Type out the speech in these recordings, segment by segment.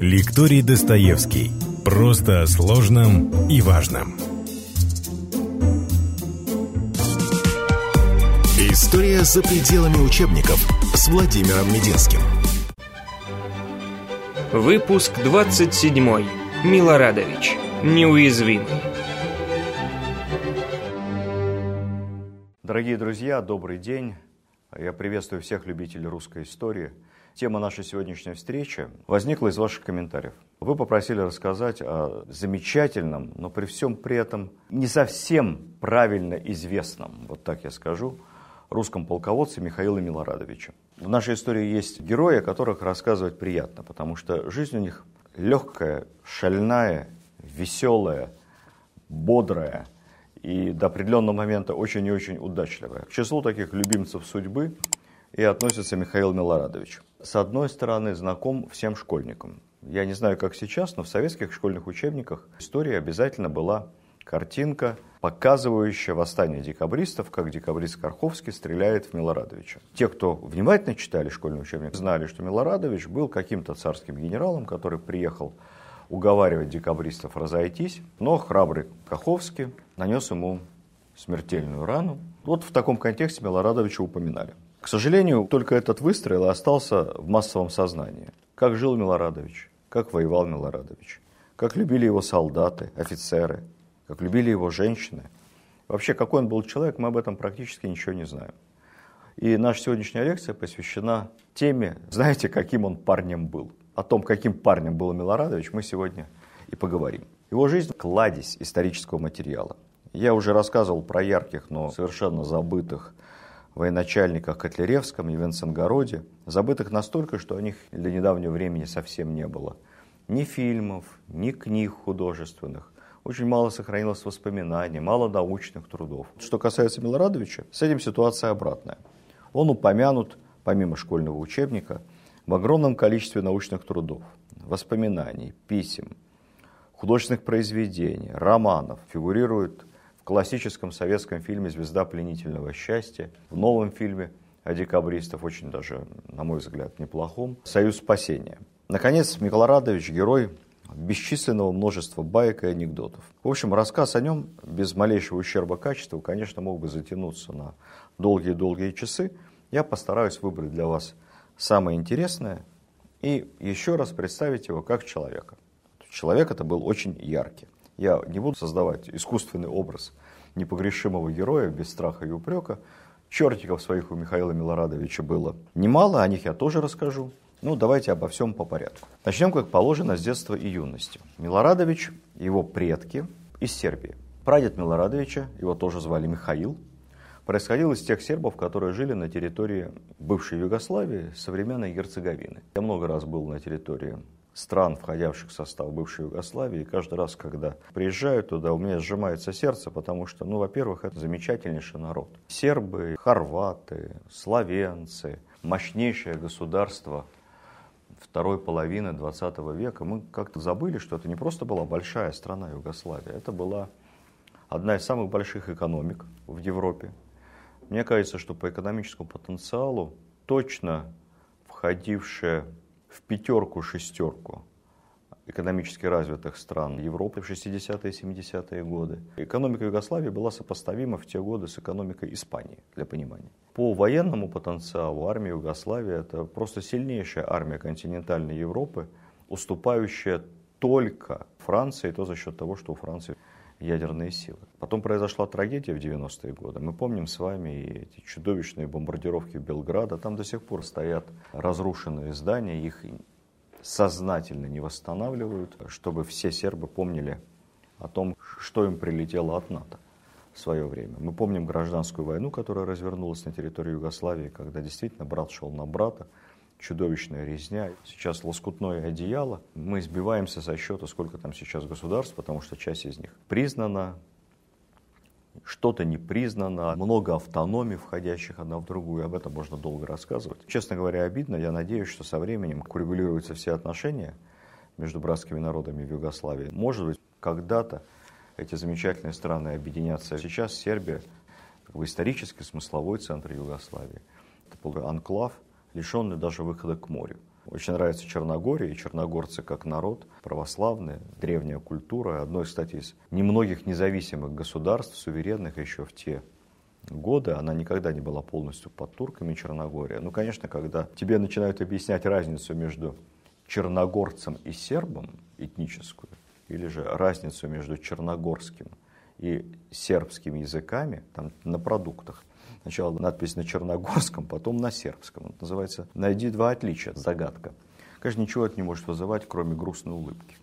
Лекторий Достоевский. Просто о сложном и важном. История за пределами учебников с Владимиром Мединским. Выпуск 27. Милорадович. Неуязвимый. Дорогие друзья, добрый день. Я приветствую всех любителей русской истории – Тема нашей сегодняшней встречи возникла из ваших комментариев. Вы попросили рассказать о замечательном, но при всем при этом не совсем правильно известном, вот так я скажу, русском полководце Михаиле Милорадовиче. В нашей истории есть герои, о которых рассказывать приятно, потому что жизнь у них легкая, шальная, веселая, бодрая и до определенного момента очень и очень удачливая. К числу таких любимцев судьбы и относится Михаил Милорадович с одной стороны, знаком всем школьникам. Я не знаю, как сейчас, но в советских школьных учебниках истории обязательно была картинка, показывающая восстание декабристов, как декабрист Карховский стреляет в Милорадовича. Те, кто внимательно читали школьный учебник, знали, что Милорадович был каким-то царским генералом, который приехал уговаривать декабристов разойтись, но храбрый Каховский нанес ему смертельную рану. Вот в таком контексте Милорадовича упоминали. К сожалению, только этот выстрел остался в массовом сознании. Как жил Милорадович, как воевал Милорадович, как любили его солдаты, офицеры, как любили его женщины. Вообще, какой он был человек, мы об этом практически ничего не знаем. И наша сегодняшняя лекция посвящена теме, знаете, каким он парнем был. О том, каким парнем был Милорадович, мы сегодня и поговорим. Его жизнь – кладезь исторического материала. Я уже рассказывал про ярких, но совершенно забытых военачальниках Котляревском и Венценгороде, забытых настолько, что о них до недавнего времени совсем не было. Ни фильмов, ни книг художественных. Очень мало сохранилось воспоминаний, мало научных трудов. Что касается Милорадовича, с этим ситуация обратная. Он упомянут, помимо школьного учебника, в огромном количестве научных трудов, воспоминаний, писем, художественных произведений, романов. Фигурирует классическом советском фильме «Звезда пленительного счастья», в новом фильме о декабристах, очень даже, на мой взгляд, неплохом, «Союз спасения». Наконец, Миколарадович – герой бесчисленного множества баек и анекдотов. В общем, рассказ о нем без малейшего ущерба качеству, конечно, мог бы затянуться на долгие-долгие часы. Я постараюсь выбрать для вас самое интересное и еще раз представить его как человека. Человек это был очень яркий. Я не буду создавать искусственный образ непогрешимого героя без страха и упрека. Чертиков своих у Михаила Милорадовича было немало, о них я тоже расскажу. Ну, давайте обо всем по порядку. Начнем, как положено, с детства и юности. Милорадович, его предки из Сербии. Прадед Милорадовича, его тоже звали Михаил, происходил из тех сербов, которые жили на территории бывшей Югославии, современной Герцеговины. Я много раз был на территории стран, входящих в состав бывшей Югославии. И каждый раз, когда приезжаю туда, у меня сжимается сердце, потому что, ну, во-первых, это замечательнейший народ. Сербы, хорваты, словенцы, мощнейшее государство второй половины 20 века. Мы как-то забыли, что это не просто была большая страна Югославия, это была одна из самых больших экономик в Европе. Мне кажется, что по экономическому потенциалу точно входившая в пятерку-шестерку экономически развитых стран Европы в 60-е и 70-е годы. Экономика Югославии была сопоставима в те годы с экономикой Испании, для понимания. По военному потенциалу армия Югославии – это просто сильнейшая армия континентальной Европы, уступающая только Франции, и то за счет того, что у Франции ядерные силы. Потом произошла трагедия в 90-е годы. Мы помним с вами и эти чудовищные бомбардировки Белграда. Там до сих пор стоят разрушенные здания, их сознательно не восстанавливают, чтобы все сербы помнили о том, что им прилетело от НАТО в свое время. Мы помним гражданскую войну, которая развернулась на территории Югославии, когда действительно брат шел на брата, чудовищная резня. Сейчас лоскутное одеяло. Мы сбиваемся со счета, сколько там сейчас государств, потому что часть из них признана, что-то не признано, много автономий, входящих одна в другую, об этом можно долго рассказывать. Честно говоря, обидно, я надеюсь, что со временем урегулируются все отношения между братскими народами в Югославии. Может быть, когда-то эти замечательные страны объединятся. Сейчас Сербия как бы исторически смысловой центр Югославии. Это анклав – лишенный даже выхода к морю. очень нравится Черногория и черногорцы как народ, православные, древняя культура. Одно, кстати, из немногих независимых государств, суверенных еще в те годы, она никогда не была полностью под турками Черногория. Ну, конечно, когда тебе начинают объяснять разницу между черногорцем и сербом этническую, или же разницу между черногорским и сербским языками там, на продуктах. Сначала надпись на черногорском, потом на сербском. Это называется «Найди два отличия», загадка. Конечно, ничего это не может вызывать, кроме грустной улыбки.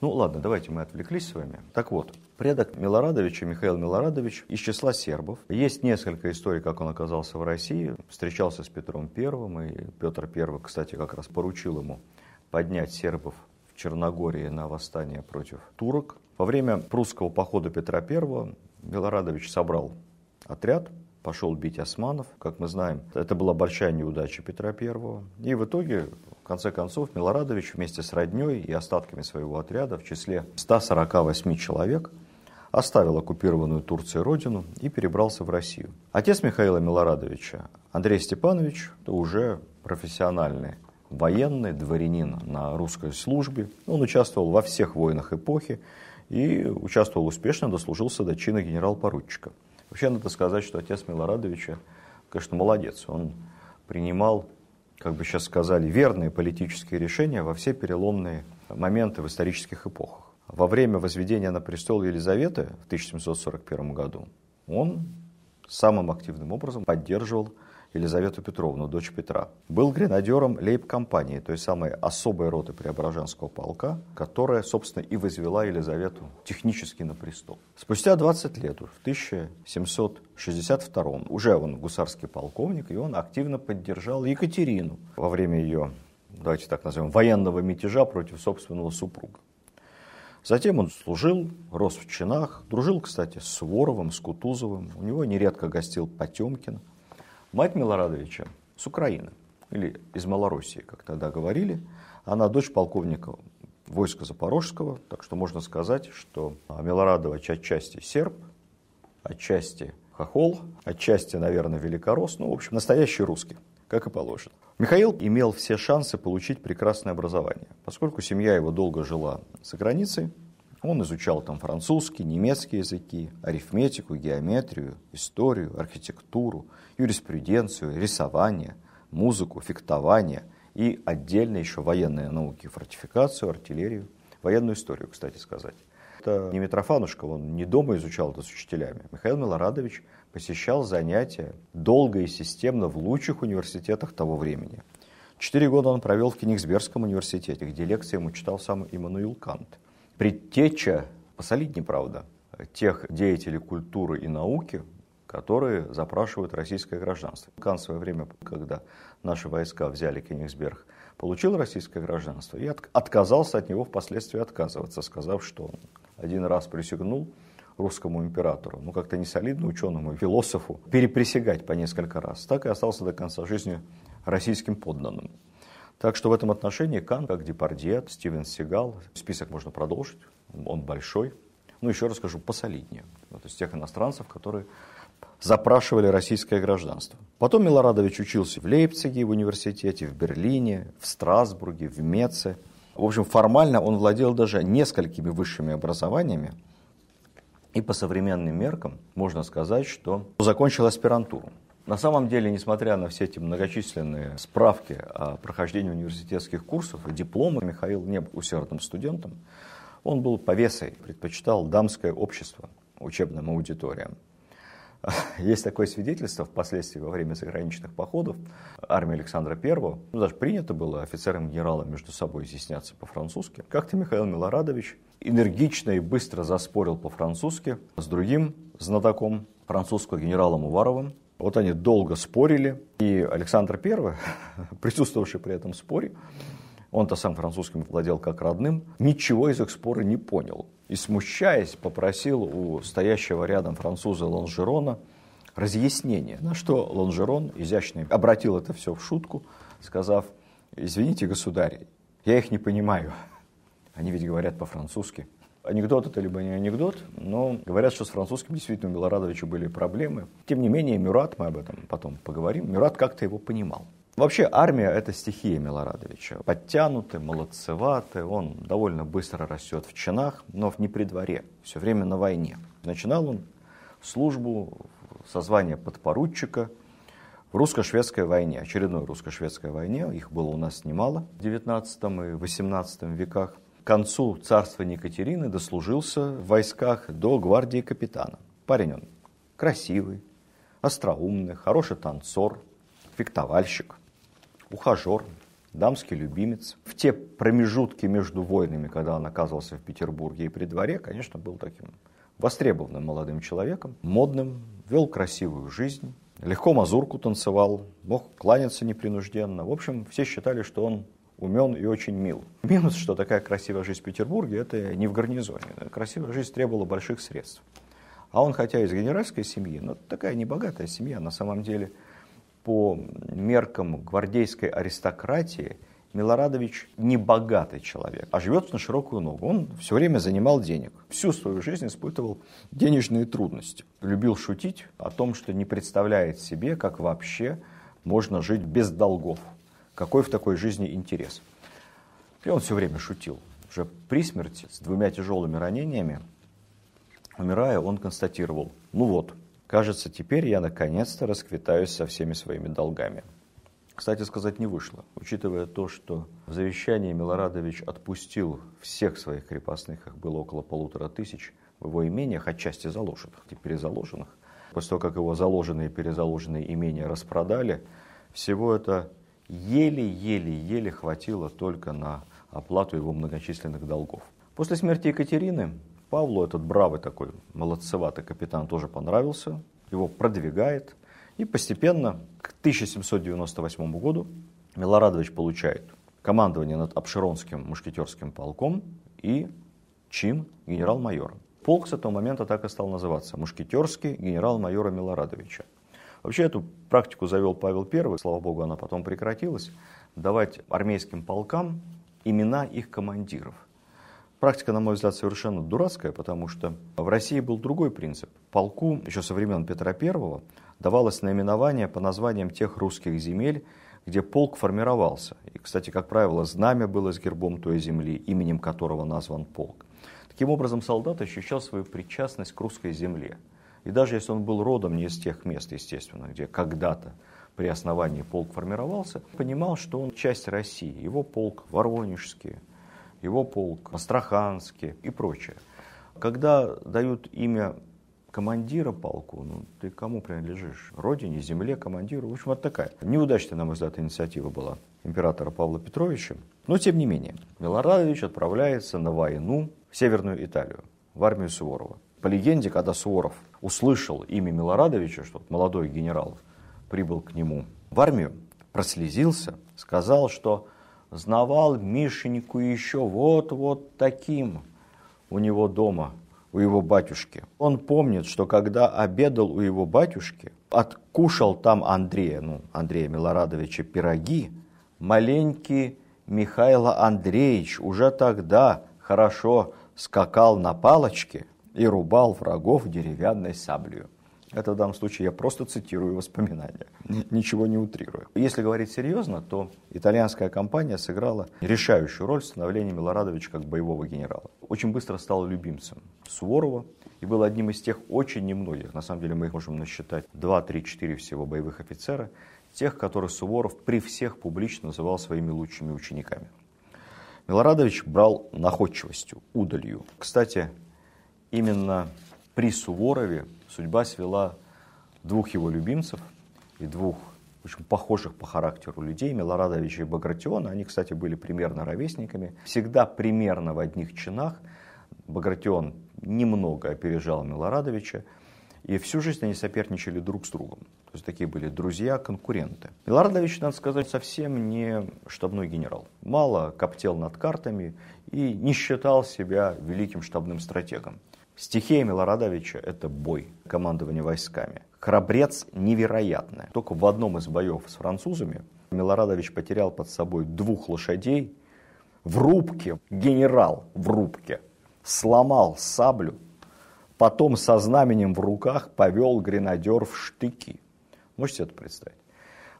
Ну ладно, давайте мы отвлеклись с вами. Так вот, предок Милорадовича, Михаил Милорадович, из числа сербов. Есть несколько историй, как он оказался в России. Встречался с Петром Первым, и Петр Первый, кстати, как раз поручил ему поднять сербов в Черногории на восстание против турок. Во время прусского похода Петра Первого Милорадович собрал отряд, пошел бить османов. Как мы знаем, это была большая неудача Петра Первого. И в итоге конце концов, Милорадович вместе с родней и остатками своего отряда в числе 148 человек оставил оккупированную Турцией родину и перебрался в Россию. Отец Михаила Милорадовича, Андрей Степанович, это уже профессиональный военный дворянин на русской службе. Он участвовал во всех войнах эпохи и участвовал успешно, дослужился до чина генерал-поручика. Вообще надо сказать, что отец Милорадовича, конечно, молодец. Он принимал как бы сейчас сказали, верные политические решения во все переломные моменты в исторических эпохах. Во время возведения на престол Елизаветы в 1741 году он самым активным образом поддерживал Елизавету Петровну, дочь Петра. Был гренадером лейб-компании, той самой особой роты Преображенского полка, которая, собственно, и возвела Елизавету технически на престол. Спустя 20 лет, в 1762 уже он гусарский полковник, и он активно поддержал Екатерину во время ее, давайте так назовем, военного мятежа против собственного супруга. Затем он служил, рос в чинах, дружил, кстати, с Суворовым, с Кутузовым. У него нередко гостил Потемкин. Мать Милорадовича с Украины, или из Малороссии, как тогда говорили. Она дочь полковника войска Запорожского, так что можно сказать, что Милорадович отчасти серб, отчасти хохол, отчасти, наверное, великорос, ну, в общем, настоящий русский, как и положено. Михаил имел все шансы получить прекрасное образование. Поскольку семья его долго жила за границей, он изучал там французский, немецкий языки, арифметику, геометрию, историю, архитектуру, юриспруденцию, рисование, музыку, фехтование и отдельно еще военные науки, фортификацию, артиллерию, военную историю, кстати сказать. Это не Митрофанушка, он не дома изучал это с учителями. Михаил Милорадович посещал занятия долго и системно в лучших университетах того времени. Четыре года он провел в Кенигсбергском университете, где лекции ему читал сам Иммануил Кант – предтеча, посолиднее, правда, тех деятелей культуры и науки, которые запрашивают российское гражданство. В свое время, когда наши войска взяли Кенигсберг, получил российское гражданство и отказался от него впоследствии отказываться, сказав, что он один раз присягнул русскому императору, ну как-то не солидно ученому, философу, переприсягать по несколько раз. Так и остался до конца жизни российским подданным. Так что в этом отношении Кан, как Депардье, Стивен Сигал, список можно продолжить, он большой. Ну, еще раз скажу, посолиднее. Вот из тех иностранцев, которые запрашивали российское гражданство. Потом Милорадович учился в Лейпциге, в университете, в Берлине, в Страсбурге, в Меце. В общем, формально он владел даже несколькими высшими образованиями. И по современным меркам можно сказать, что закончил аспирантуру. На самом деле, несмотря на все эти многочисленные справки о прохождении университетских курсов и диплома, Михаил не был усердным студентом. Он был повесой, предпочитал дамское общество учебным аудиториям. Есть такое свидетельство впоследствии во время заграничных походов армии Александра I. Ну, даже принято было офицерам и генералам между собой изъясняться по-французски. Как-то Михаил Милорадович энергично и быстро заспорил по-французски с другим знатоком французского генералом Уваровым, вот они долго спорили, и Александр I, присутствовавший при этом споре, он-то сам французским владел как родным, ничего из их спора не понял. И смущаясь, попросил у стоящего рядом француза Ланжерона разъяснение, на что Ланжерон изящно обратил это все в шутку, сказав, извините, государь, я их не понимаю. Они ведь говорят по-французски. Анекдот это либо не анекдот, но говорят, что с французским действительно у Милорадовича были проблемы. Тем не менее, Мюрат, мы об этом потом поговорим, Мюрат как-то его понимал. Вообще армия – это стихия Милорадовича. Подтянутый, молодцеватый, он довольно быстро растет в чинах, но не при дворе, все время на войне. Начинал он службу со звания подпоручика в русско-шведской войне, очередной русско-шведской войне, их было у нас немало в 19 и 18 веках. К концу царствования Екатерины дослужился в войсках до гвардии капитана. Парень он красивый, остроумный, хороший танцор, фехтовальщик, ухажер, дамский любимец. В те промежутки между войнами, когда он оказывался в Петербурге и при дворе, конечно, был таким востребованным молодым человеком, модным, вел красивую жизнь, легко мазурку танцевал, мог кланяться непринужденно. В общем, все считали, что он умен и очень мил. Минус, что такая красивая жизнь в Петербурге, это не в гарнизоне. Красивая жизнь требовала больших средств. А он, хотя из генеральской семьи, но такая небогатая семья, на самом деле, по меркам гвардейской аристократии, Милорадович не богатый человек, а живет на широкую ногу. Он все время занимал денег. Всю свою жизнь испытывал денежные трудности. Любил шутить о том, что не представляет себе, как вообще можно жить без долгов. Какой в такой жизни интерес. И он все время шутил. Уже при смерти, с двумя тяжелыми ранениями, умирая, он констатировал, ну вот, кажется, теперь я наконец-то расквитаюсь со всеми своими долгами. Кстати сказать, не вышло, учитывая то, что в завещании Милорадович отпустил всех своих крепостных, их было около полутора тысяч, в его имениях, отчасти заложенных и перезаложенных. После того, как его заложенные и перезаложенные имения распродали, всего это еле-еле-еле хватило только на оплату его многочисленных долгов. После смерти Екатерины Павлу этот бравый такой, молодцеватый капитан тоже понравился, его продвигает – и постепенно к 1798 году Милорадович получает командование над Обширонским мушкетерским полком и чин генерал-майора. Полк с этого момента так и стал называться – мушкетерский генерал-майора Милорадовича. Вообще эту практику завел Павел I, слава богу, она потом прекратилась, давать армейским полкам имена их командиров. Практика, на мой взгляд, совершенно дурацкая, потому что в России был другой принцип. Полку еще со времен Петра I давалось наименование по названиям тех русских земель, где полк формировался. И, кстати, как правило, знамя было с гербом той земли, именем которого назван полк. Таким образом, солдат ощущал свою причастность к русской земле. И даже если он был родом не из тех мест, естественно, где когда-то при основании полк формировался, понимал, что он часть России. Его полк Воронежский, его полк Астраханский и прочее. Когда дают имя командира полку, ну, ты кому принадлежишь? Родине, земле, командиру? В общем, вот такая. Неудачная, на мой взгляд, инициатива была императора Павла Петровича. Но, тем не менее, Милорадович отправляется на войну в Северную Италию, в армию Суворова. По легенде, когда Суворов услышал имя Милорадовича, что молодой генерал прибыл к нему в армию, прослезился, сказал, что знавал Мишеньку еще вот-вот таким у него дома у его батюшки. Он помнит, что когда обедал у его батюшки, откушал там Андрея, ну, Андрея Милорадовича, пироги, маленький Михаил Андреевич уже тогда хорошо скакал на палочке и рубал врагов деревянной саблею. Это в данном случае я просто цитирую воспоминания, ничего не утрирую. Если говорить серьезно, то итальянская компания сыграла решающую роль в становлении Милорадовича как боевого генерала. Очень быстро стал любимцем Суворова и был одним из тех очень немногих, на самом деле мы их можем насчитать 2, 3, 4 всего боевых офицера, тех, которых Суворов при всех публично называл своими лучшими учениками. Милорадович брал находчивостью, удалью. Кстати, именно при Суворове судьба свела двух его любимцев и двух очень похожих по характеру людей, Милорадовича и Багратиона. Они, кстати, были примерно ровесниками. Всегда примерно в одних чинах. Багратион немного опережал Милорадовича. И всю жизнь они соперничали друг с другом. То есть такие были друзья, конкуренты. Милорадович, надо сказать, совсем не штабной генерал. Мало коптел над картами и не считал себя великим штабным стратегом. Стихия Милорадовича – это бой, командование войсками. Храбрец невероятный. Только в одном из боев с французами Милорадович потерял под собой двух лошадей в рубке, генерал в рубке, сломал саблю, потом со знаменем в руках повел гренадер в штыки. Можете это представить?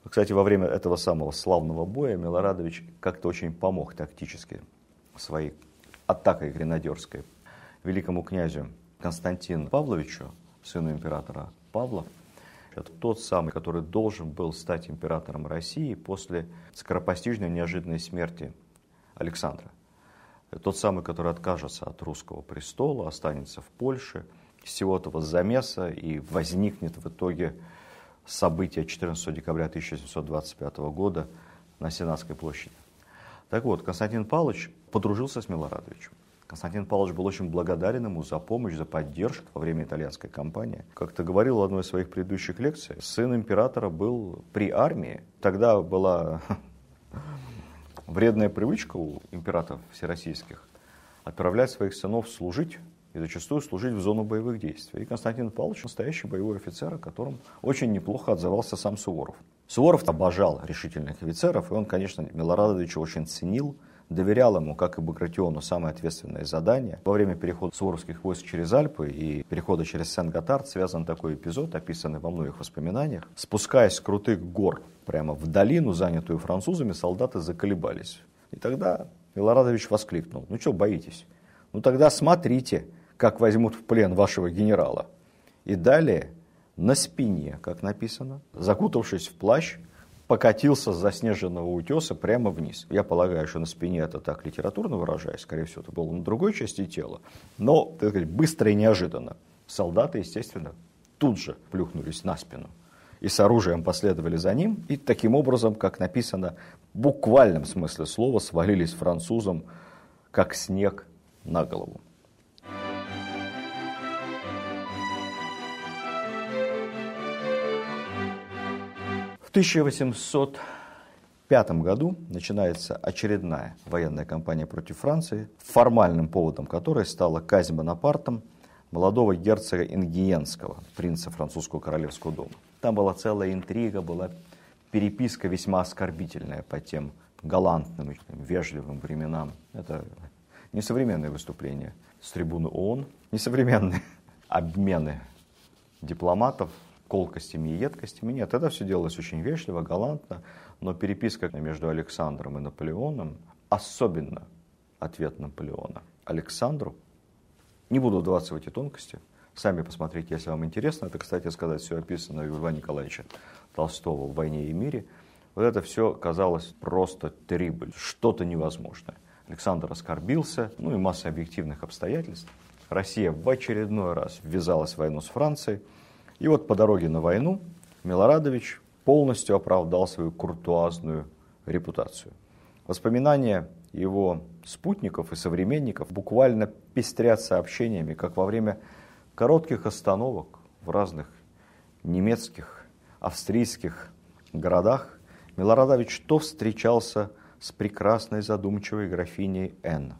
Кстати, во время этого самого славного боя Милорадович как-то очень помог тактически своей атакой гренадерской великому князю Константину Павловичу, сыну императора Павла. Это тот самый, который должен был стать императором России после скоропостижной неожиданной смерти Александра. Тот самый, который откажется от русского престола, останется в Польше, из всего этого замеса и возникнет в итоге событие 14 декабря 1725 года на Сенатской площади. Так вот, Константин Павлович подружился с Милорадовичем. Константин Павлович был очень благодарен ему за помощь, за поддержку во время итальянской кампании. Как-то говорил в одной из своих предыдущих лекций, сын императора был при армии. Тогда была вредная привычка у императоров всероссийских отправлять своих сынов служить и зачастую служить в зону боевых действий. И Константин Павлович настоящий боевой офицер, о котором очень неплохо отзывался сам Суворов. Суворов обожал решительных офицеров, и он, конечно, Милорадовича очень ценил, доверял ему, как и Багратиону, самое ответственное задание. Во время перехода суворовских войск через Альпы и перехода через Сен-Готард связан такой эпизод, описанный во многих воспоминаниях. Спускаясь с крутых гор прямо в долину, занятую французами, солдаты заколебались. И тогда Милорадович воскликнул, ну что боитесь? Ну тогда смотрите, как возьмут в плен вашего генерала. И далее на спине, как написано, закутавшись в плащ, покатился с заснеженного утеса прямо вниз. Я полагаю, что на спине это так литературно выражаясь, скорее всего, это было на другой части тела, но, так сказать, быстро и неожиданно. Солдаты, естественно, тут же плюхнулись на спину и с оружием последовали за ним, и таким образом, как написано, в буквальном смысле слова свалились французам, как снег на голову. В 1805 году начинается очередная военная кампания против Франции, формальным поводом которой стала казнь Бонапартом молодого герцога Ингиенского, принца французского королевского дома. Там была целая интрига, была переписка весьма оскорбительная по тем галантным, вежливым временам. Это несовременные выступления с трибуны ООН, несовременные обмены дипломатов колкостями и едкостями. Нет, это все делалось очень вежливо, галантно, но переписка между Александром и Наполеоном, особенно ответ Наполеона Александру, не буду вдаваться в эти тонкости, сами посмотрите, если вам интересно. Это, кстати сказать, все описано у Льва Николаевича Толстого в «Войне и мире». Вот это все казалось просто трибль, что-то невозможное. Александр оскорбился, ну и масса объективных обстоятельств. Россия в очередной раз ввязалась в войну с Францией – и вот по дороге на войну Милорадович полностью оправдал свою куртуазную репутацию. Воспоминания его спутников и современников буквально пестрят сообщениями, как во время коротких остановок в разных немецких, австрийских городах Милорадович то встречался с прекрасной задумчивой графиней Н,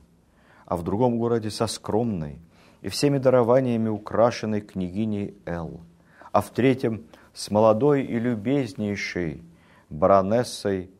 а в другом городе со скромной и всеми дарованиями украшенной княгиней Л – а в третьем с молодой и любезнейшей баронессой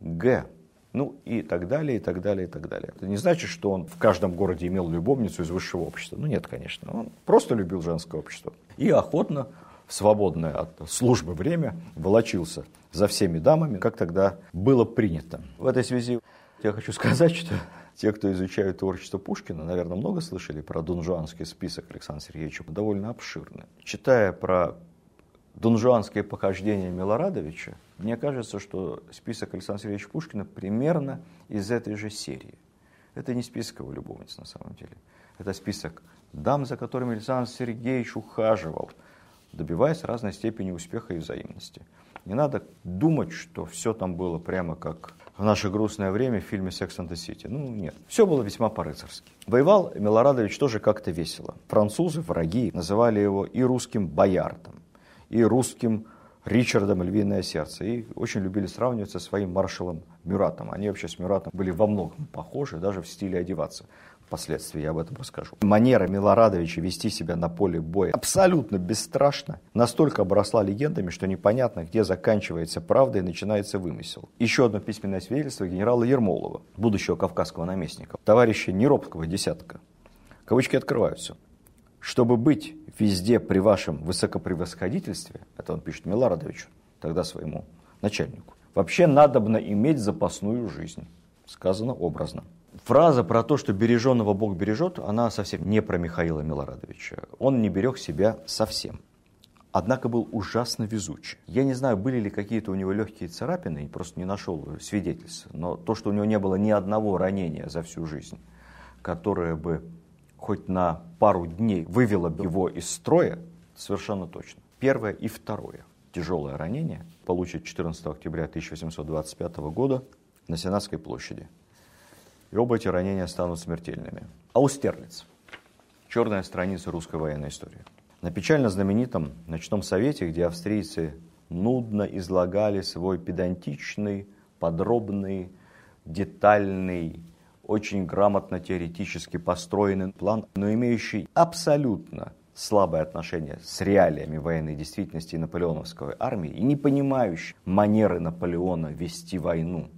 Г. Ну и так далее, и так далее, и так далее. Это не значит, что он в каждом городе имел любовницу из высшего общества. Ну нет, конечно. Он просто любил женское общество. И охотно, в свободное от службы время, волочился за всеми дамами, как тогда было принято. В этой связи я хочу сказать, что те, кто изучают творчество Пушкина, наверное, много слышали про донжуанский список Александра Сергеевича, довольно обширный. Читая про донжуанские похождения Милорадовича, мне кажется, что список Александра Сергеевича Пушкина примерно из этой же серии. Это не список его любовниц на самом деле. Это список дам, за которыми Александр Сергеевич ухаживал, добиваясь разной степени успеха и взаимности. Не надо думать, что все там было прямо как в наше грустное время в фильме «Секс and the City». Ну, нет. Все было весьма по-рыцарски. Воевал Милорадович тоже как-то весело. Французы, враги, называли его и русским боярдом, и русским Ричардом «Львиное сердце». И очень любили сравнивать со своим маршалом Мюратом. Они вообще с Мюратом были во многом похожи, даже в стиле одеваться. Впоследствии я об этом расскажу. Манера Милорадовича вести себя на поле боя абсолютно бесстрашно, настолько обросла легендами, что непонятно, где заканчивается правда и начинается вымысел. Еще одно письменное свидетельство генерала Ермолова, будущего кавказского наместника, товарища Неробского десятка. Кавычки открываются. Чтобы быть везде при вашем высокопревосходительстве, это он пишет Милорадовичу, тогда своему начальнику. Вообще надобно иметь запасную жизнь, сказано образно. Фраза про то, что береженного Бог бережет, она совсем не про Михаила Милорадовича. Он не берег себя совсем. Однако был ужасно везучий. Я не знаю, были ли какие-то у него легкие царапины, просто не нашел свидетельств. Но то, что у него не было ни одного ранения за всю жизнь, которое бы хоть на пару дней вывело его из строя, совершенно точно. Первое и второе тяжелое ранение получит 14 октября 1825 года на Сенатской площади. И оба эти ранения станут смертельными. Аустерлиц. Черная страница русской военной истории. На печально знаменитом ночном совете, где австрийцы нудно излагали свой педантичный, подробный, детальный, очень грамотно теоретически построенный план, но имеющий абсолютно слабое отношение с реалиями военной действительности наполеоновской армии и не понимающий манеры Наполеона вести войну.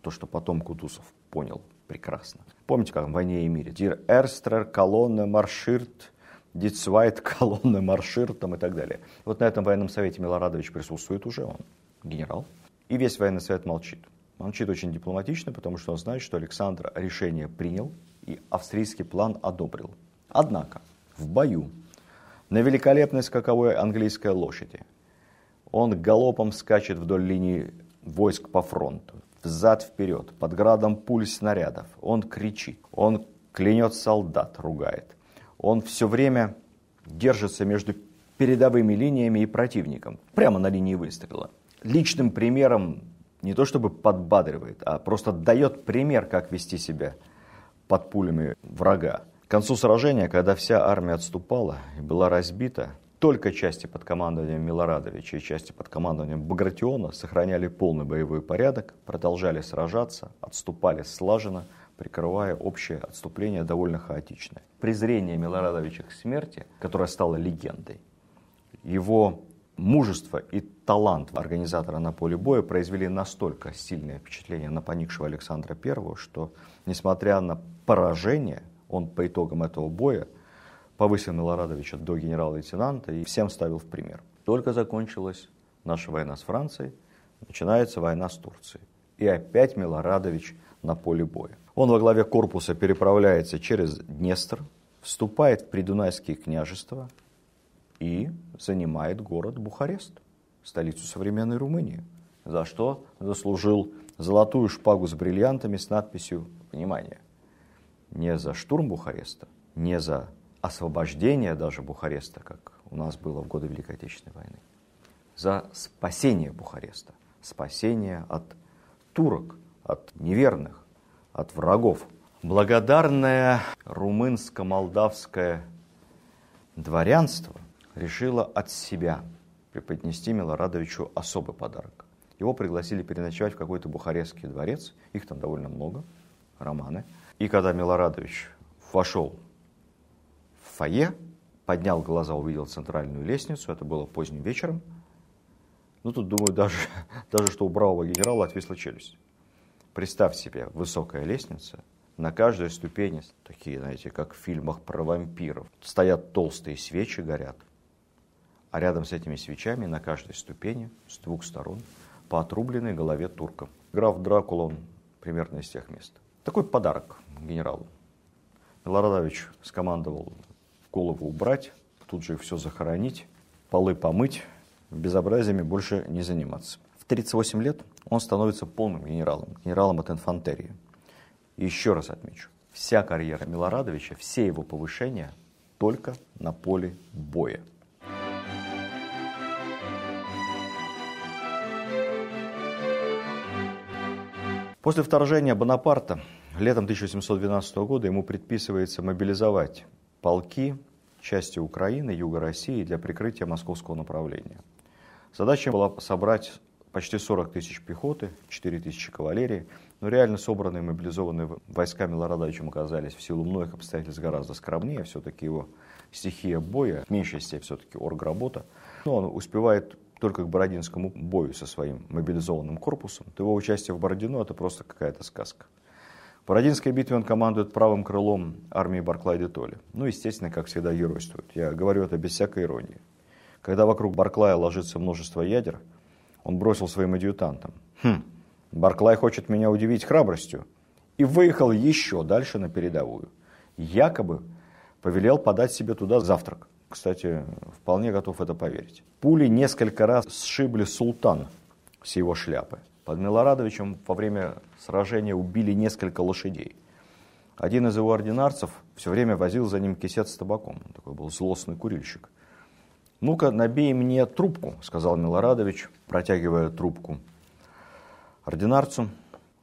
То, что потом Кутузов понял прекрасно. Помните, как в «Войне и мире»? «Die erste Kolonne marschiert», die zweite Kolonne marschiert там и так далее. Вот на этом военном совете Милорадович присутствует уже, он генерал. И весь военный совет молчит. Молчит очень дипломатично, потому что он знает, что Александр решение принял и австрийский план одобрил. Однако в бою на великолепной скаковой английской лошади. Он галопом скачет вдоль линии войск по фронту, взад-вперед, под градом пуль снарядов. Он кричит, он клянет солдат, ругает. Он все время держится между передовыми линиями и противником, прямо на линии выстрела. Личным примером не то чтобы подбадривает, а просто дает пример, как вести себя под пулями врага. К концу сражения, когда вся армия отступала и была разбита, только части под командованием Милорадовича и части под командованием Багратиона сохраняли полный боевой порядок, продолжали сражаться, отступали слаженно, прикрывая общее отступление довольно хаотичное. Презрение Милорадовича к смерти, которое стало легендой, его мужество и талант организатора на поле боя произвели настолько сильное впечатление на поникшего Александра I, что, несмотря на поражение, он по итогам этого боя повысил Милорадовича до генерал-лейтенанта и всем ставил в пример. Только закончилась наша война с Францией, начинается война с Турцией. И опять Милорадович на поле боя. Он во главе корпуса переправляется через Днестр, вступает в Придунайские княжества и занимает город Бухарест, столицу современной Румынии, за что заслужил золотую шпагу с бриллиантами с надписью «Внимание!» не за штурм Бухареста, не за освобождение даже Бухареста, как у нас было в годы Великой Отечественной войны, за спасение Бухареста, спасение от турок, от неверных, от врагов. Благодарное румынско-молдавское дворянство решило от себя преподнести Милорадовичу особый подарок. Его пригласили переночевать в какой-то бухарестский дворец, их там довольно много, романы – и когда Милорадович вошел фойе, поднял глаза, увидел центральную лестницу, это было поздним вечером, ну тут, думаю, даже, даже что у бравого генерала отвисла челюсть. Представь себе, высокая лестница, на каждой ступени, такие, знаете, как в фильмах про вампиров, стоят толстые свечи, горят. А рядом с этими свечами на каждой ступени, с двух сторон, по отрубленной голове турка. Граф Дракула, он примерно из тех мест. Такой подарок генералу. Милорадович скомандовал голову убрать, тут же все захоронить, полы помыть, безобразиями больше не заниматься. В 38 лет он становится полным генералом, генералом от инфантерии. И еще раз отмечу, вся карьера Милорадовича, все его повышения только на поле боя. После вторжения Бонапарта летом 1712 года ему предписывается мобилизовать полки, части Украины, Юга России для прикрытия московского направления. Задача была собрать почти 40 тысяч пехоты, 4 тысячи кавалерии, но реально собранные мобилизованные войска Милорадовичем оказались в силу многих обстоятельств гораздо скромнее, все-таки его стихия боя, в меньшей степени все-таки оргработа, но он успевает только к Бородинскому бою со своим мобилизованным корпусом, то его участие в Бородино – это просто какая-то сказка. В Бородинской битве он командует правым крылом армии Барклай де Толли. Ну, естественно, как всегда, геройствует. Я говорю это без всякой иронии. Когда вокруг Барклая ложится множество ядер, Он бросил своим адъютантам. «Хм, Барклай хочет меня удивить храбростью». И выехал еще дальше на передовую. Якобы повелел подать себе туда завтрак. Кстати, вполне готов это поверить. Пули несколько раз сшибли султан с его шляпы. Под Милорадовичем во время сражения убили несколько лошадей. Один из его ординарцев все время возил за ним кисет с табаком. Он такой был злостный курильщик. «Ну-ка, набей мне трубку», — сказал Милорадович, протягивая трубку ординарцу.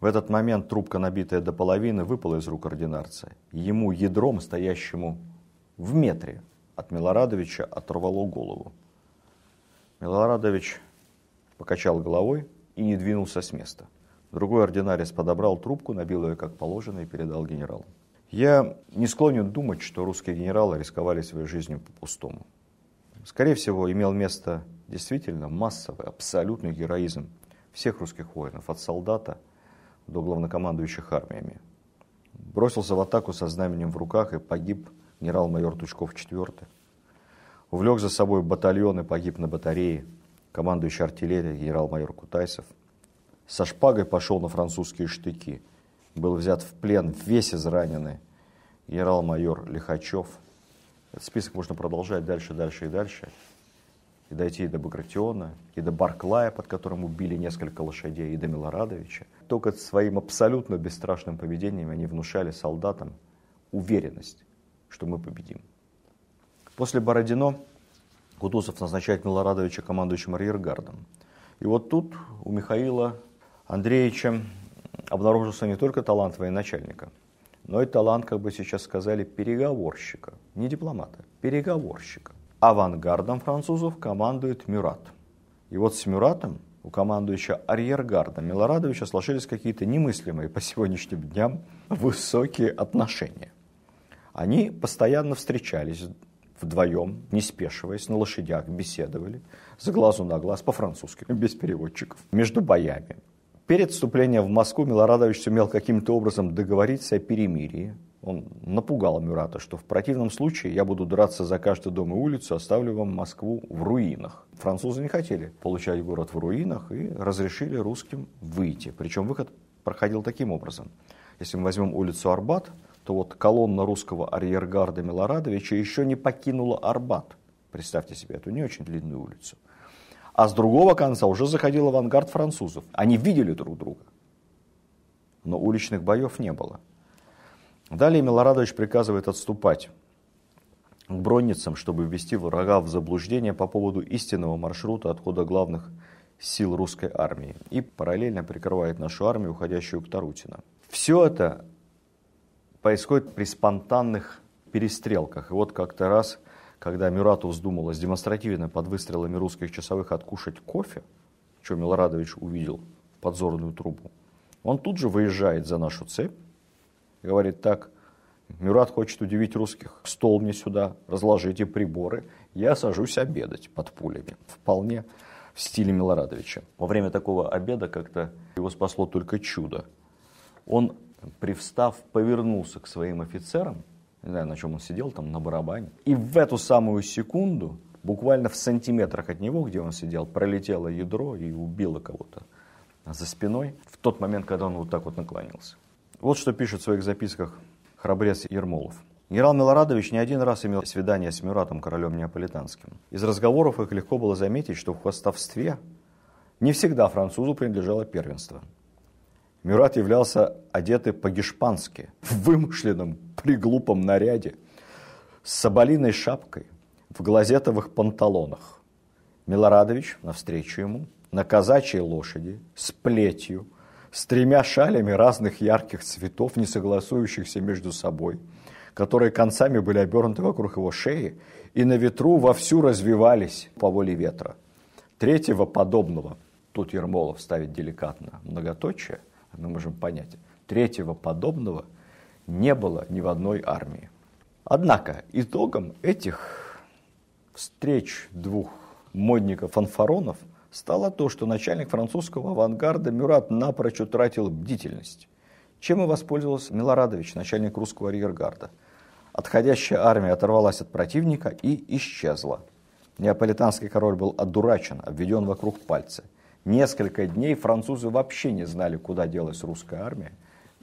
В этот момент трубка, набитая до половины, выпала из рук ординарца. Ему ядром, стоящему в метре от Милорадовича, оторвало голову. Милорадович покачал головой и не двинулся с места. Другой ординарец подобрал трубку, набил ее как положено и передал генералу. Я не склонен думать, что русские генералы рисковали своей жизнью по-пустому. Скорее всего, имел место действительно массовый, абсолютный героизм всех русских воинов, от солдата до главнокомандующих армиями. Бросился в атаку со знаменем в руках и погиб генерал-майор Тучков IV. Увлек за собой батальон и погиб на батарее командующий артиллерией генерал-майор Кутайсов. Со шпагой пошел на французские штыки. Был взят в плен, весь израненный генерал-майор Лихачев. Этот список можно продолжать дальше, дальше и дальше. И дойти и до Багратиона, и до Барклая, под которым убили несколько лошадей, и до Милорадовича. Только своим абсолютно бесстрашным поведением они внушали солдатам уверенность, что мы победим. После Бородино Кутузов назначает Милорадовича командующим арьергардом. И вот тут у Михаила Андреевича обнаружился не только талант военачальника, но и талант, как бы сейчас сказали, переговорщика. Не дипломата, переговорщика. Авангардом французов командует Мюрат. И вот с Мюратом у командующего арьергарда Милорадовича сложились какие-то немыслимые по сегодняшним дням высокие отношения. Они постоянно встречались вдвоем, не спешиваясь, на лошадях беседовали, с глазу на глаз, по-французски, без переводчиков, между боями. Перед вступлением в Москву Милорадович сумел каким-то образом договориться о перемирии. Он напугал Мюрата, что в противном случае я буду драться за каждый дом и улицу, оставлю вам Москву в руинах. Французы не хотели получать город в руинах и разрешили русским выйти. Причем выход проходил таким образом. Если мы возьмем улицу Арбат, то вот колонна русского арьергарда Милорадовича еще не покинула Арбат. Представьте себе эту не очень длинную улицу. А с другого конца уже заходил авангард французов. Они видели друг друга. Но уличных боев не было. Далее Милорадович приказывает отступать к бронницам, чтобы ввести врага в заблуждение по поводу истинного маршрута отхода главных сил русской армии и параллельно прикрывает нашу армию, уходящую к Тарутино. Все это происходит при спонтанных перестрелках. И вот как-то раз когда Мюрату вздумалось демонстративно под выстрелами русских часовых откушать кофе, что Милорадович увидел подзорную трубу, он тут же выезжает за нашу цепь, говорит так, Мюрат хочет удивить русских, стол мне сюда, разложите приборы, я сажусь обедать под пулями. Вполне в стиле Милорадовича. Во время такого обеда как-то его спасло только чудо. Он, привстав, повернулся к своим офицерам, не знаю, на чем он сидел, там на барабане. И в эту самую секунду, буквально в сантиметрах от него, где он сидел, пролетело ядро и убило кого-то за спиной в тот момент, когда он вот так вот наклонился. Вот что пишет в своих записках храбрец Ермолов. Генерал Милорадович не один раз имел свидание с Мюратом, королем неаполитанским. Из разговоров их легко было заметить, что в хвостовстве не всегда французу принадлежало первенство. Мюрат являлся одетый по-гешпански, в вымышленном, приглупом наряде, с соболиной шапкой, в глазетовых панталонах. Милорадович навстречу ему, на казачьей лошади, с плетью, с тремя шалями разных ярких цветов, не согласующихся между собой, которые концами были обернуты вокруг его шеи и на ветру вовсю развивались по воле ветра. Третьего подобного, тут Ермолов ставит деликатно многоточие, мы можем понять, третьего подобного не было ни в одной армии. Однако итогом этих встреч двух модников-фанфаронов стало то, что начальник французского авангарда Мюрат напрочь утратил бдительность. Чем и воспользовался Милорадович, начальник русского арьергарда. Отходящая армия оторвалась от противника и исчезла. Неаполитанский король был одурачен, обведен вокруг пальца – Несколько дней французы вообще не знали, куда делась русская армия.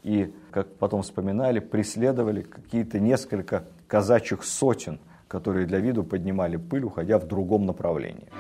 И, как потом вспоминали, преследовали какие-то несколько казачьих сотен, которые для виду поднимали пыль, уходя в другом направлении.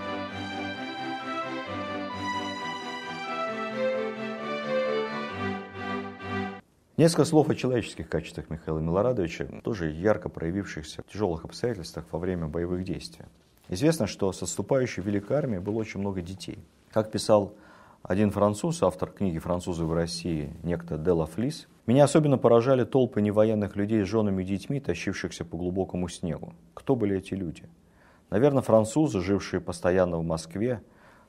Несколько слов о человеческих качествах Михаила Милорадовича, тоже ярко проявившихся в тяжелых обстоятельствах во время боевых действий. Известно, что с отступающей Великой армией было очень много детей. Как писал один француз, автор книги «Французы в России», некто Дела Флис, «Меня особенно поражали толпы невоенных людей с женами и детьми, тащившихся по глубокому снегу. Кто были эти люди? Наверное, французы, жившие постоянно в Москве,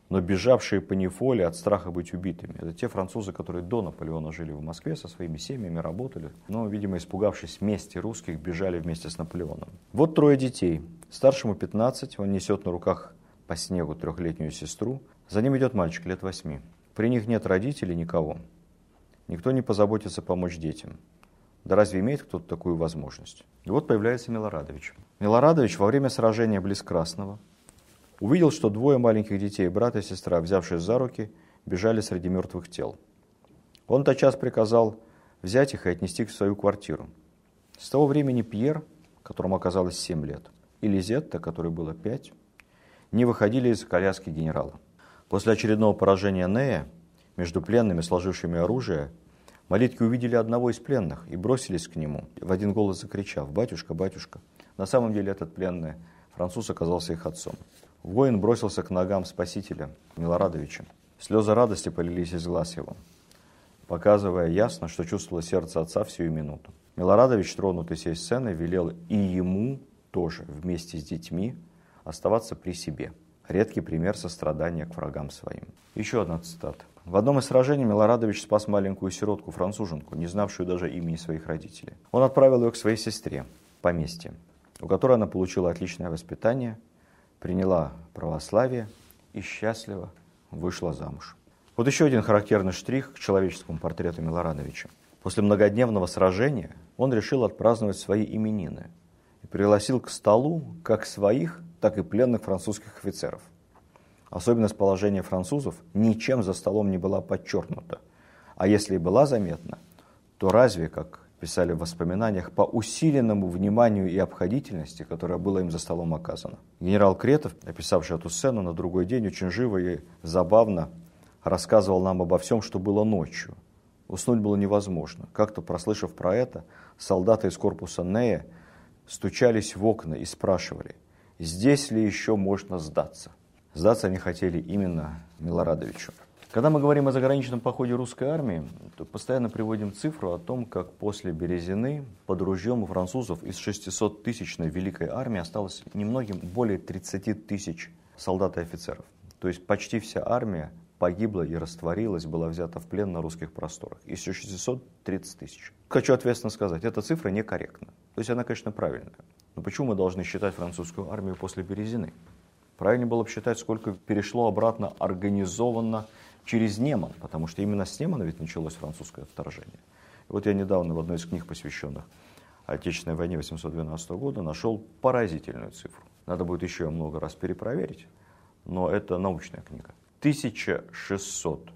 но бежавшие по неволе от страха быть убитыми. Это те французы, которые до Наполеона жили в Москве, со своими семьями работали, но, видимо, испугавшись мести русских, бежали вместе с Наполеоном. Вот трое детей. Старшему 15, он несет на руках по снегу трехлетнюю сестру. За ним идет мальчик лет восьми. При них нет родителей, никого. Никто не позаботится помочь детям. Да разве имеет кто-то такую возможность? И вот появляется Милорадович. Милорадович во время сражения близ Красного Увидел, что двое маленьких детей, брат и сестра, взявшись за руки, бежали среди мертвых тел. Он тотчас приказал взять их и отнести в свою квартиру. С того времени Пьер, которому оказалось 7 лет, и Лизетта, которой было 5, не выходили из коляски генерала. После очередного поражения Нея между пленными, сложившими оружие, молитки увидели одного из пленных и бросились к нему, в один голос закричав «Батюшка, батюшка!». На самом деле этот пленный француз оказался их отцом. Воин бросился к ногам спасителя Милорадовича. Слезы радости полились из глаз его, показывая ясно, что чувствовало сердце отца всю минуту. Милорадович, тронутый сей сценой, велел и ему тоже вместе с детьми оставаться при себе. Редкий пример сострадания к врагам своим. Еще одна цитата. В одном из сражений Милорадович спас маленькую сиротку-француженку, не знавшую даже имени своих родителей. Он отправил ее к своей сестре, поместье, у которой она получила отличное воспитание – приняла православие и счастливо вышла замуж. Вот еще один характерный штрих к человеческому портрету Милорадовича. После многодневного сражения он решил отпраздновать свои именины и пригласил к столу как своих, так и пленных французских офицеров. Особенность положения французов ничем за столом не была подчеркнута, а если и была заметна, то разве, как писали в воспоминаниях, по усиленному вниманию и обходительности, которое было им за столом оказано. Генерал Кретов, описавший эту сцену на другой день, очень живо и забавно рассказывал нам обо всем, что было ночью. Уснуть было невозможно. Как-то, прослышав про это, солдаты из корпуса Нея стучались в окна и спрашивали, здесь ли еще можно сдаться. Сдаться они хотели именно Милорадовичу. Когда мы говорим о заграничном походе русской армии, то постоянно приводим цифру о том, как после Березины под ружьем у французов из 600-тысячной великой армии осталось немногим более 30 тысяч солдат и офицеров. То есть почти вся армия погибла и растворилась, была взята в плен на русских просторах. Из 630 тысяч. Хочу ответственно сказать, эта цифра некорректна. То есть она, конечно, правильная. Но почему мы должны считать французскую армию после Березины? Правильнее было бы считать, сколько перешло обратно организованно через Неман, потому что именно с Немана ведь началось французское вторжение. И вот я недавно в одной из книг, посвященных Отечественной войне 812 года, нашел поразительную цифру. Надо будет еще много раз перепроверить, но это научная книга. 1600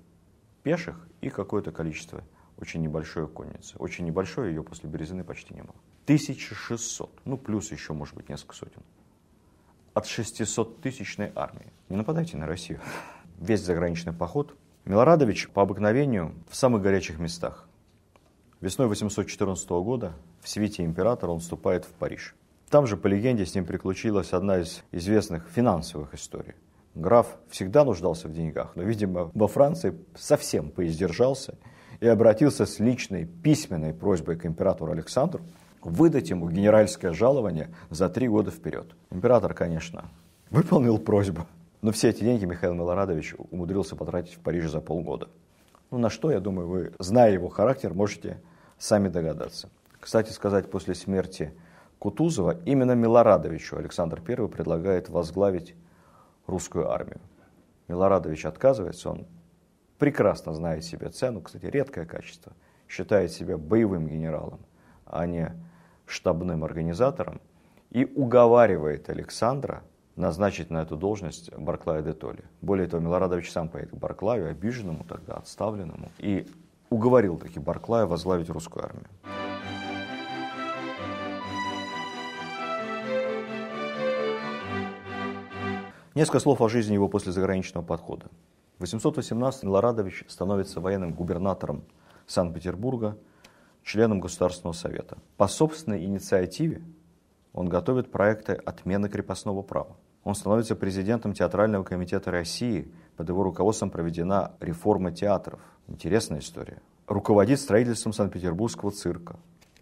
пеших и какое-то количество очень небольшое конницы. Очень небольшое, ее после Березины почти не было. 1600, ну плюс еще, может быть, несколько сотен. От 600-тысячной армии. Не нападайте на Россию весь заграничный поход, Милорадович по обыкновению в самых горячих местах. Весной 814 года в свете императора он вступает в Париж. Там же, по легенде, с ним приключилась одна из известных финансовых историй. Граф всегда нуждался в деньгах, но, видимо, во Франции совсем поиздержался и обратился с личной письменной просьбой к императору Александру выдать ему генеральское жалование за три года вперед. Император, конечно, выполнил просьбу, но все эти деньги Михаил Милорадович умудрился потратить в Париже за полгода. Ну, на что, я думаю, вы, зная его характер, можете сами догадаться. Кстати сказать, после смерти Кутузова именно Милорадовичу Александр I предлагает возглавить русскую армию. Милорадович отказывается, он прекрасно знает себе цену, кстати, редкое качество, считает себя боевым генералом, а не штабным организатором, и уговаривает Александра назначить на эту должность Барклая де Толли. Более того, Милорадович сам поедет к Барклаю, обиженному тогда, отставленному, и уговорил таки Барклая возглавить русскую армию. Несколько слов о жизни его после заграничного подхода. В 818 Милорадович становится военным губернатором Санкт-Петербурга, членом Государственного совета. По собственной инициативе он готовит проекты отмены крепостного права. Он становится президентом Театрального комитета России. Под его руководством проведена реформа театров. Интересная история. Руководит строительством Санкт-Петербургского цирка.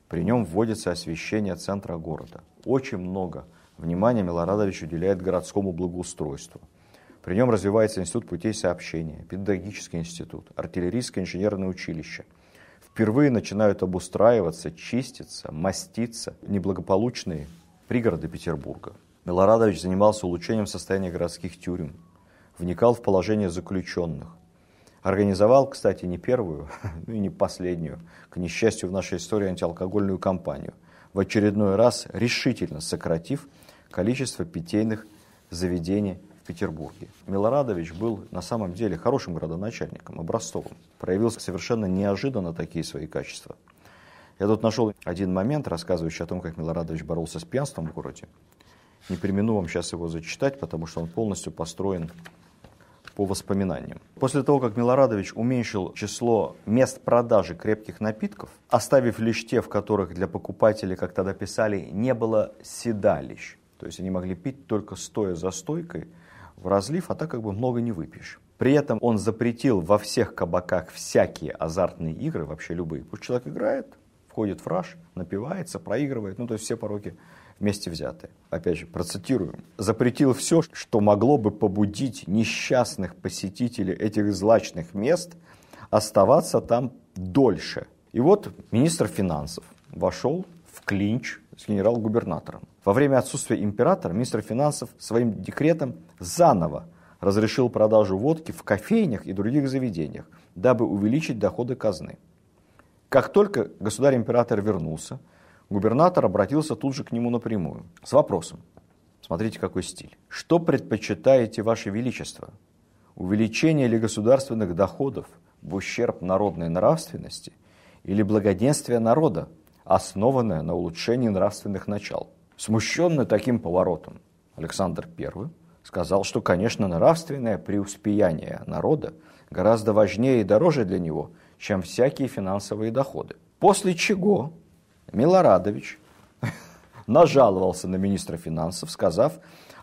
При нем вводится освещение центра города. Очень много внимания Милорадович уделяет городскому благоустройству. При нем развивается институт путей сообщения, педагогический институт, артиллерийское инженерное училище. Впервые начинают обустраиваться, чиститься, маститься неблагополучные пригороды Петербурга. Милорадович занимался улучшением состояния городских тюрем, вникал в положение заключенных. Организовал, кстати, не первую, ну и не последнюю, к несчастью в нашей истории, антиалкогольную кампанию, в очередной раз решительно сократив количество питейных заведений Петербурге. Милорадович был на самом деле хорошим градоначальником, образцовым. Проявил совершенно неожиданно такие свои качества. Я тут нашел один момент, рассказывающий о том, как Милорадович боролся с пьянством в городе. Не примену вам сейчас его зачитать, потому что он полностью построен по воспоминаниям. После того, как Милорадович уменьшил число мест продажи крепких напитков, оставив лишь те, в которых для покупателей, как тогда писали, не было седалищ, то есть они могли пить только стоя за стойкой в разлив, а так как бы много не выпьешь. При этом он запретил во всех кабаках всякие азартные игры, вообще любые. Пусть человек играет, входит в раж, напивается, проигрывает, ну то есть все пороки вместе взятые. Опять же, процитирую. «Запретил все, что могло бы побудить несчастных посетителей этих злачных мест оставаться там дольше». И вот министр финансов вошел в клинч с генерал-губернатором. Во время отсутствия императора министр финансов своим декретом заново разрешил продажу водки в кофейнях и других заведениях, дабы увеличить доходы казны. Как только государь-император вернулся, Губернатор обратился тут же к нему напрямую с вопросом. Смотрите, какой стиль. Что предпочитаете, Ваше Величество? Увеличение ли государственных доходов в ущерб народной нравственности или благоденствие народа, основанное на улучшении нравственных начал? Смущенный таким поворотом, Александр I сказал, что, конечно, нравственное преуспеяние народа гораздо важнее и дороже для него, чем всякие финансовые доходы. После чего Милорадович нажаловался на министра финансов, сказав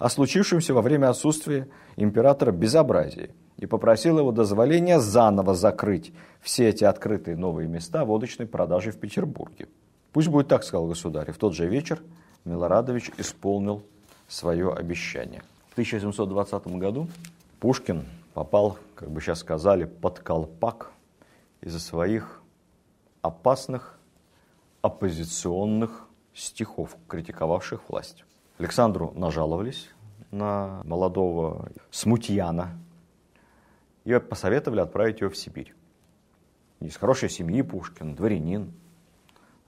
о случившемся во время отсутствия императора безобразии и попросил его дозволения заново закрыть все эти открытые новые места водочной продажи в Петербурге. Пусть будет так, сказал государь. И в тот же вечер Милорадович исполнил свое обещание. В 1720 году Пушкин попал, как бы сейчас сказали, под колпак из-за своих опасных оппозиционных стихов, критиковавших власть. Александру нажаловались на молодого смутьяна и посоветовали отправить его в Сибирь. Из хорошей семьи Пушкин, дворянин,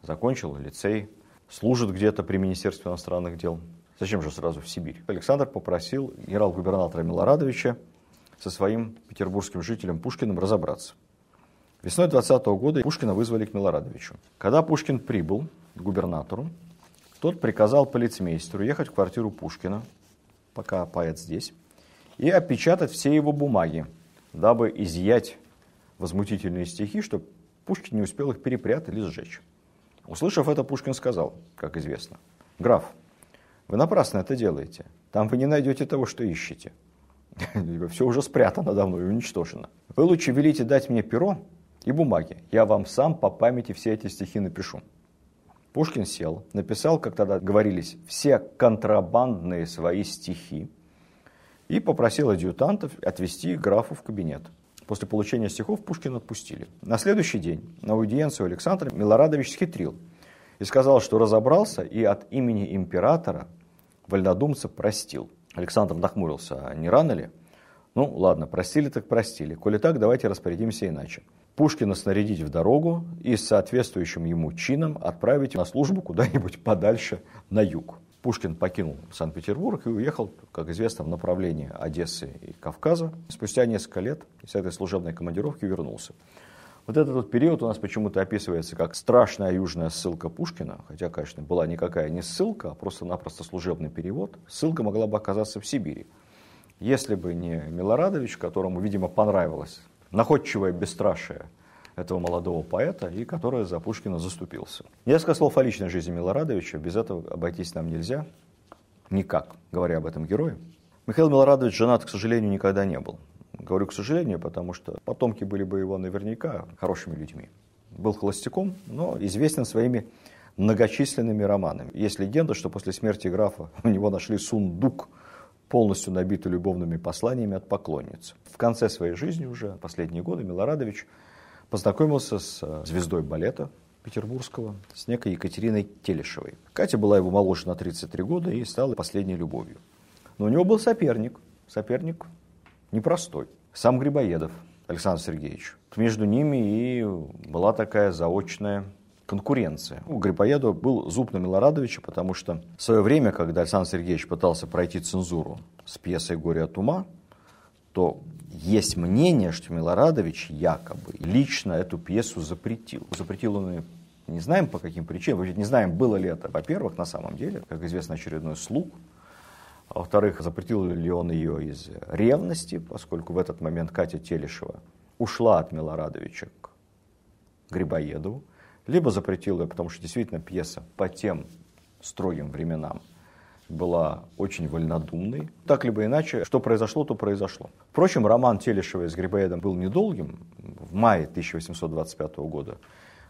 закончил лицей, служит где-то при Министерстве иностранных дел. Зачем же сразу в Сибирь? Александр попросил генерал-губернатора Милорадовича со своим петербургским жителем Пушкиным разобраться. Весной 20 года Пушкина вызвали к Милорадовичу. Когда Пушкин прибыл к губернатору, тот приказал полицмейстеру ехать в квартиру Пушкина, пока поэт здесь, и опечатать все его бумаги, дабы изъять возмутительные стихи, чтобы Пушкин не успел их перепрятать или сжечь. Услышав это, Пушкин сказал, как известно, «Граф, вы напрасно это делаете. Там вы не найдете того, что ищете. Все уже спрятано давно и уничтожено. Вы лучше велите дать мне перо, и бумаги. Я вам сам по памяти все эти стихи напишу. Пушкин сел, написал, как тогда говорились, все контрабандные свои стихи и попросил адъютантов отвезти графу в кабинет. После получения стихов Пушкина отпустили. На следующий день на аудиенцию Александра Милорадович схитрил и сказал, что разобрался и от имени императора вольнодумца простил. Александр нахмурился, а не рано ли? Ну, ладно, простили так простили. Коли так, давайте распорядимся иначе. Пушкина снарядить в дорогу и с соответствующим ему чином отправить на службу куда-нибудь подальше на юг. Пушкин покинул Санкт-Петербург и уехал, как известно, в направлении Одессы и Кавказа. Спустя несколько лет с этой служебной командировки вернулся. Вот этот вот период у нас почему-то описывается как страшная южная ссылка Пушкина, хотя, конечно, была никакая не ссылка, а просто-напросто служебный перевод. Ссылка могла бы оказаться в Сибири. Если бы не Милорадович, которому, видимо, понравилось находчивое бесстрашие этого молодого поэта, и который за Пушкина заступился. Несколько слов о личной жизни Милорадовича, без этого обойтись нам нельзя, никак, говоря об этом герое. Михаил Милорадович женат, к сожалению, никогда не был. Говорю, к сожалению, потому что потомки были бы его наверняка хорошими людьми. Был холостяком, но известен своими многочисленными романами. Есть легенда, что после смерти графа у него нашли сундук, полностью набитый любовными посланиями от поклонниц. В конце своей жизни уже, последние годы, Милорадович познакомился с э, звездой балета петербургского, с некой Екатериной Телешевой. Катя была его моложе на 33 года и стала последней любовью. Но у него был соперник, соперник непростой. Сам Грибоедов Александр Сергеевич. Между ними и была такая заочная конкуренция. У Грибоедова был зуб на Милорадовича, потому что в свое время, когда Александр Сергеевич пытался пройти цензуру с пьесой «Горе от ума», то есть мнение, что Милорадович якобы лично эту пьесу запретил. Запретил он ее не знаем по каким причинам, не знаем, было ли это, во-первых, на самом деле, как известно, очередной слуг, а во-вторых, запретил ли он ее из ревности, поскольку в этот момент Катя Телешева ушла от Милорадовича к Грибоедову, либо запретил ее, потому что действительно пьеса по тем строгим временам была очень вольнодумной. Так либо иначе, что произошло, то произошло. Впрочем, роман Телешева с Грибоедом был недолгим. В мае 1825 года,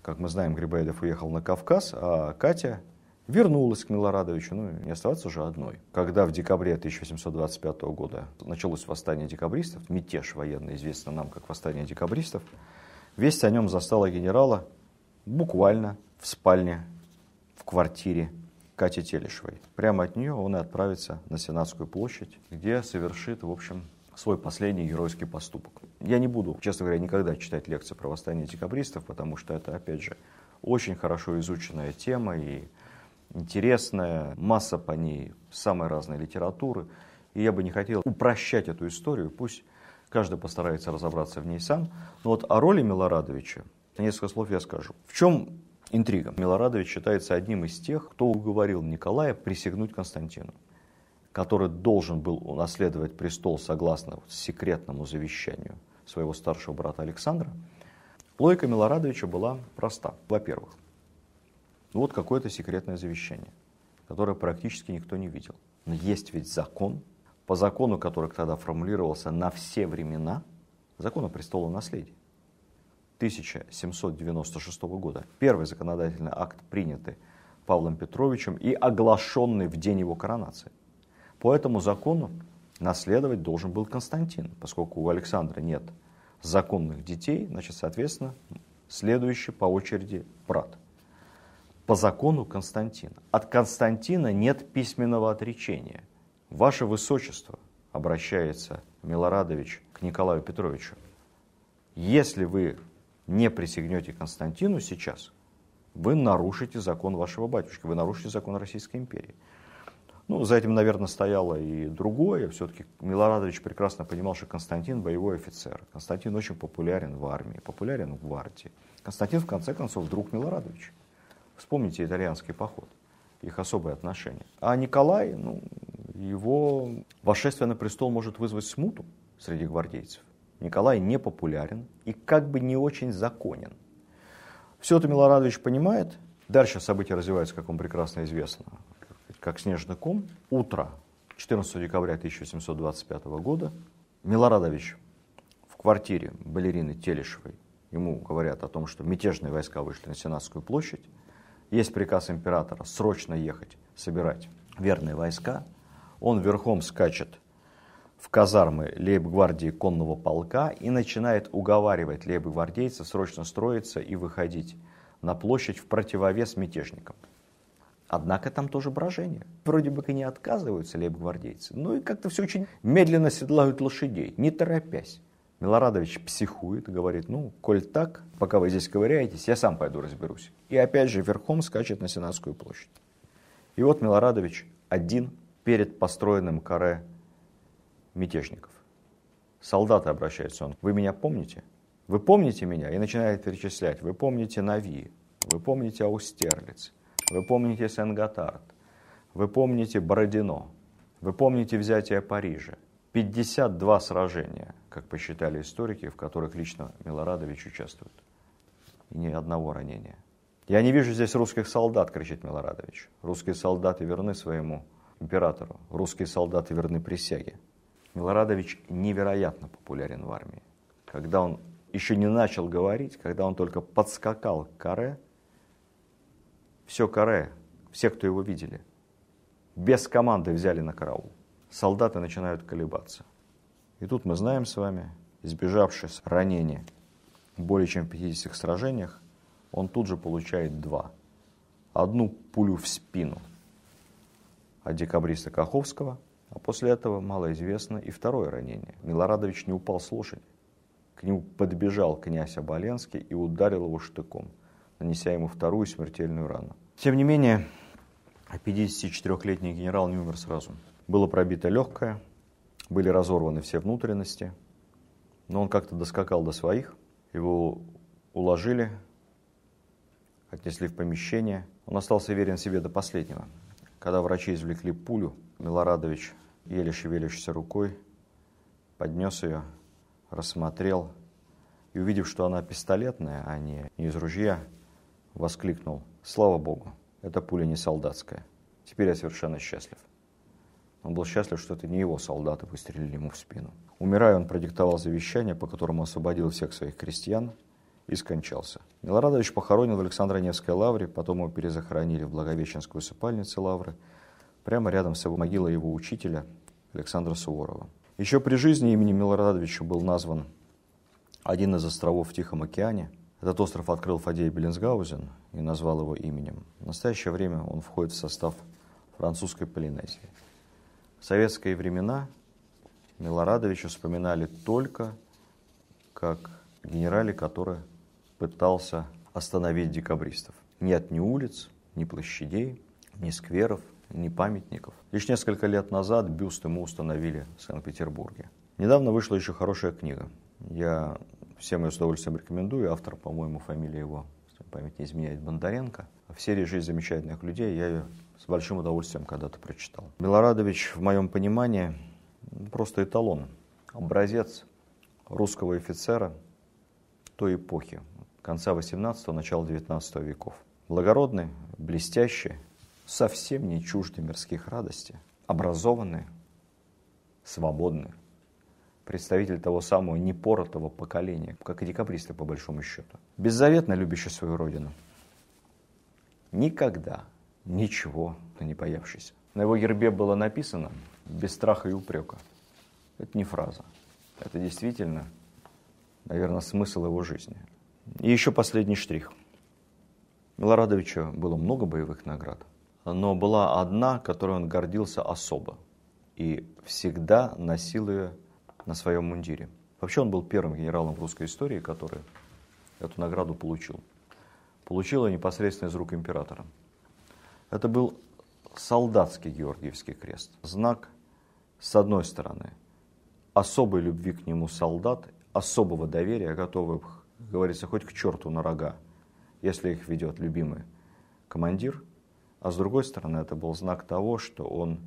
как мы знаем, Грибоедов уехал на Кавказ, а Катя вернулась к Милорадовичу, ну, не оставаться же одной. Когда в декабре 1725 года началось восстание декабристов, мятеж военный, известный нам как восстание декабристов, весть о нем застала генерала буквально в спальне, в квартире Кати Телешевой. Прямо от нее он и отправится на Сенатскую площадь, где совершит, в общем, свой последний геройский поступок. Я не буду, честно говоря, никогда читать лекции про восстание декабристов, потому что это, опять же, очень хорошо изученная тема, и интересная, масса по ней самой разной литературы. И я бы не хотел упрощать эту историю, пусть каждый постарается разобраться в ней сам. Но вот о роли Милорадовича несколько слов я скажу. В чем интрига? Милорадович считается одним из тех, кто уговорил Николая присягнуть Константину, который должен был унаследовать престол согласно секретному завещанию своего старшего брата Александра. Логика Милорадовича была проста. Во-первых, вот какое-то секретное завещание, которое практически никто не видел. Но есть ведь закон, по закону, который тогда формулировался на все времена, закон о престолу наследия. 1796 года. Первый законодательный акт, принятый Павлом Петровичем и оглашенный в день его коронации. По этому закону наследовать должен был Константин, поскольку у Александра нет законных детей, значит, соответственно, следующий по очереди брат – по закону Константина. От Константина нет письменного отречения. Ваше Высочество, обращается Милорадович к Николаю Петровичу, если вы не присягнете Константину сейчас, вы нарушите закон вашего батюшки, вы нарушите закон Российской империи. Ну, за этим, наверное, стояло и другое. Все-таки Милорадович прекрасно понимал, что Константин боевой офицер. Константин очень популярен в армии, популярен в гвардии. Константин, в конце концов, друг Милорадовича. Вспомните итальянский поход, их особые отношения. А Николай, ну, его восшествие на престол может вызвать смуту среди гвардейцев. Николай не популярен и как бы не очень законен. Все это Милорадович понимает. Дальше события развиваются, как вам прекрасно известно, как снежный ком. Утро 14 декабря 1725 года Милорадович в квартире балерины Телешевой ему говорят о том, что мятежные войска вышли на Сенатскую площадь. Есть приказ императора срочно ехать, собирать верные войска. Он верхом скачет в казармы лейб-гвардии конного полка и начинает уговаривать лейб-гвардейцев срочно строиться и выходить на площадь в противовес мятежникам. Однако там тоже брожение. Вроде бы и не отказываются лейб-гвардейцы, но и как-то все очень медленно седлают лошадей, не торопясь. Милорадович психует, говорит, ну, коль так, пока вы здесь ковыряетесь, я сам пойду разберусь. И опять же верхом скачет на Сенатскую площадь. И вот Милорадович один перед построенным каре мятежников. Солдаты обращаются, он, вы меня помните? Вы помните меня? И начинает перечислять. Вы помните Нави, вы помните Аустерлиц, вы помните Сен-Готард, вы помните Бородино, вы помните взятие Парижа. 52 сражения, как посчитали историки, в которых лично Милорадович участвует. И ни одного ранения. «Я не вижу здесь русских солдат», — кричит Милорадович. «Русские солдаты верны своему императору. Русские солдаты верны присяге». Милорадович невероятно популярен в армии. Когда он еще не начал говорить, когда он только подскакал к каре, все каре, все, кто его видели, без команды взяли на караул. Солдаты начинают колебаться. И тут мы знаем с вами, избежавшись ранения более чем в 50 сражениях, он тут же получает два. Одну пулю в спину от декабриста Каховского, а после этого, малоизвестно, и второе ранение. Милорадович не упал с лошади. К нему подбежал князь Оболенский и ударил его штыком, нанеся ему вторую смертельную рану. Тем не менее, 54-летний генерал не умер сразу. Было пробито легкое, были разорваны все внутренности, но он как-то доскакал до своих, его уложили, отнесли в помещение. Он остался верен себе до последнего. Когда врачи извлекли пулю, Милорадович, еле шевелящейся рукой, поднес ее, рассмотрел и, увидев, что она пистолетная, а не, из ружья, воскликнул «Слава Богу, эта пуля не солдатская. Теперь я совершенно счастлив». Он был счастлив, что это не его солдаты выстрелили ему в спину. Умирая, он продиктовал завещание, по которому освободил всех своих крестьян и скончался. Милорадович похоронен в Александро-Невской лавре, потом его перезахоронили в Благовещенской усыпальнице лавры, прямо рядом с его могилой его учителя Александра Суворова. Еще при жизни имени Милорадовича был назван один из островов в Тихом океане. Этот остров открыл Фадей Беллинсгаузен и назвал его именем. В настоящее время он входит в состав французской Полинезии. В советские времена Милорадовича вспоминали только как генерале, который пытался остановить декабристов. Нет ни улиц, ни площадей, ни скверов, ни памятников. Лишь несколько лет назад бюст ему установили в Санкт-Петербурге. Недавно вышла еще хорошая книга. Я всем ее с удовольствием рекомендую. Автор, по-моему, фамилия его, память не изменяет, Бондаренко. В серии «Жизнь замечательных людей» я ее с большим удовольствием когда-то прочитал. Милорадович, в моем понимании, просто эталон, образец русского офицера той эпохи, конца 18-го, начала 19 веков. Благородный, блестящий, совсем не чужды мирских радостей, образованный, свободный, представитель того самого непоротого поколения, как и декабристы по большому счету. Беззаветно любящий свою родину. Никогда ничего не боявшийся. На его гербе было написано «без страха и упрека». Это не фраза. Это действительно, наверное, смысл его жизни. И еще последний штрих. Милорадовича было много боевых наград – но была одна, которой он гордился особо и всегда носил ее на своем мундире. Вообще он был первым генералом в русской истории, который эту награду получил. Получил ее непосредственно из рук императора. Это был солдатский Георгиевский крест. Знак, с одной стороны, особой любви к нему солдат, особого доверия, готовых, как говорится, хоть к черту на рога, если их ведет любимый командир – а с другой стороны, это был знак того, что он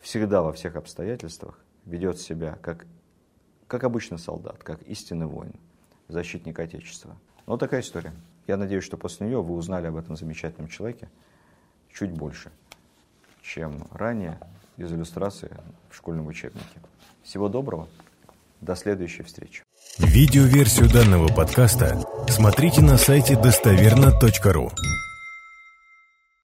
всегда во всех обстоятельствах ведет себя как, как обычный солдат, как истинный воин, защитник Отечества. Вот такая история. Я надеюсь, что после нее вы узнали об этом замечательном человеке чуть больше, чем ранее из иллюстрации в школьном учебнике. Всего доброго. До следующей встречи. Видеоверсию данного подкаста смотрите на сайте достоверно.ру.